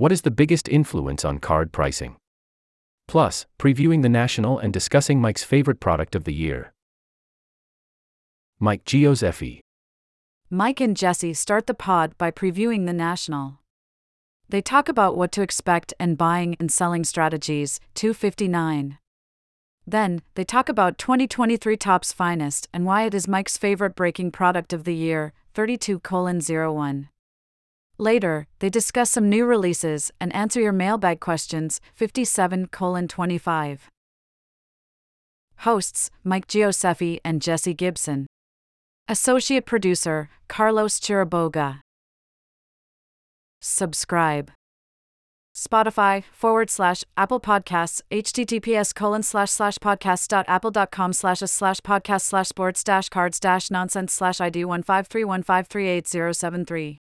What is the biggest influence on card pricing? Plus, previewing the national and discussing Mike's favorite product of the year. Mike Gioseffi. Mike and Jesse start the pod by previewing the national. They talk about what to expect and buying and selling strategies, 259. Then, they talk about 2023 Topps Finest and why it is Mike's favorite breaking product of the year, 32 01. Later, they discuss some new releases and answer your mailbag questions, 57 25. Hosts Mike Gioseffi and Jesse Gibson. Associate producer Carlos Chiriboga. Subscribe. Spotify forward slash Apple Podcasts, https colon slash slash podcast.apple.com slash a slash podcast slash sports dash cards dash nonsense slash ID 15315388073.